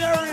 ordinary.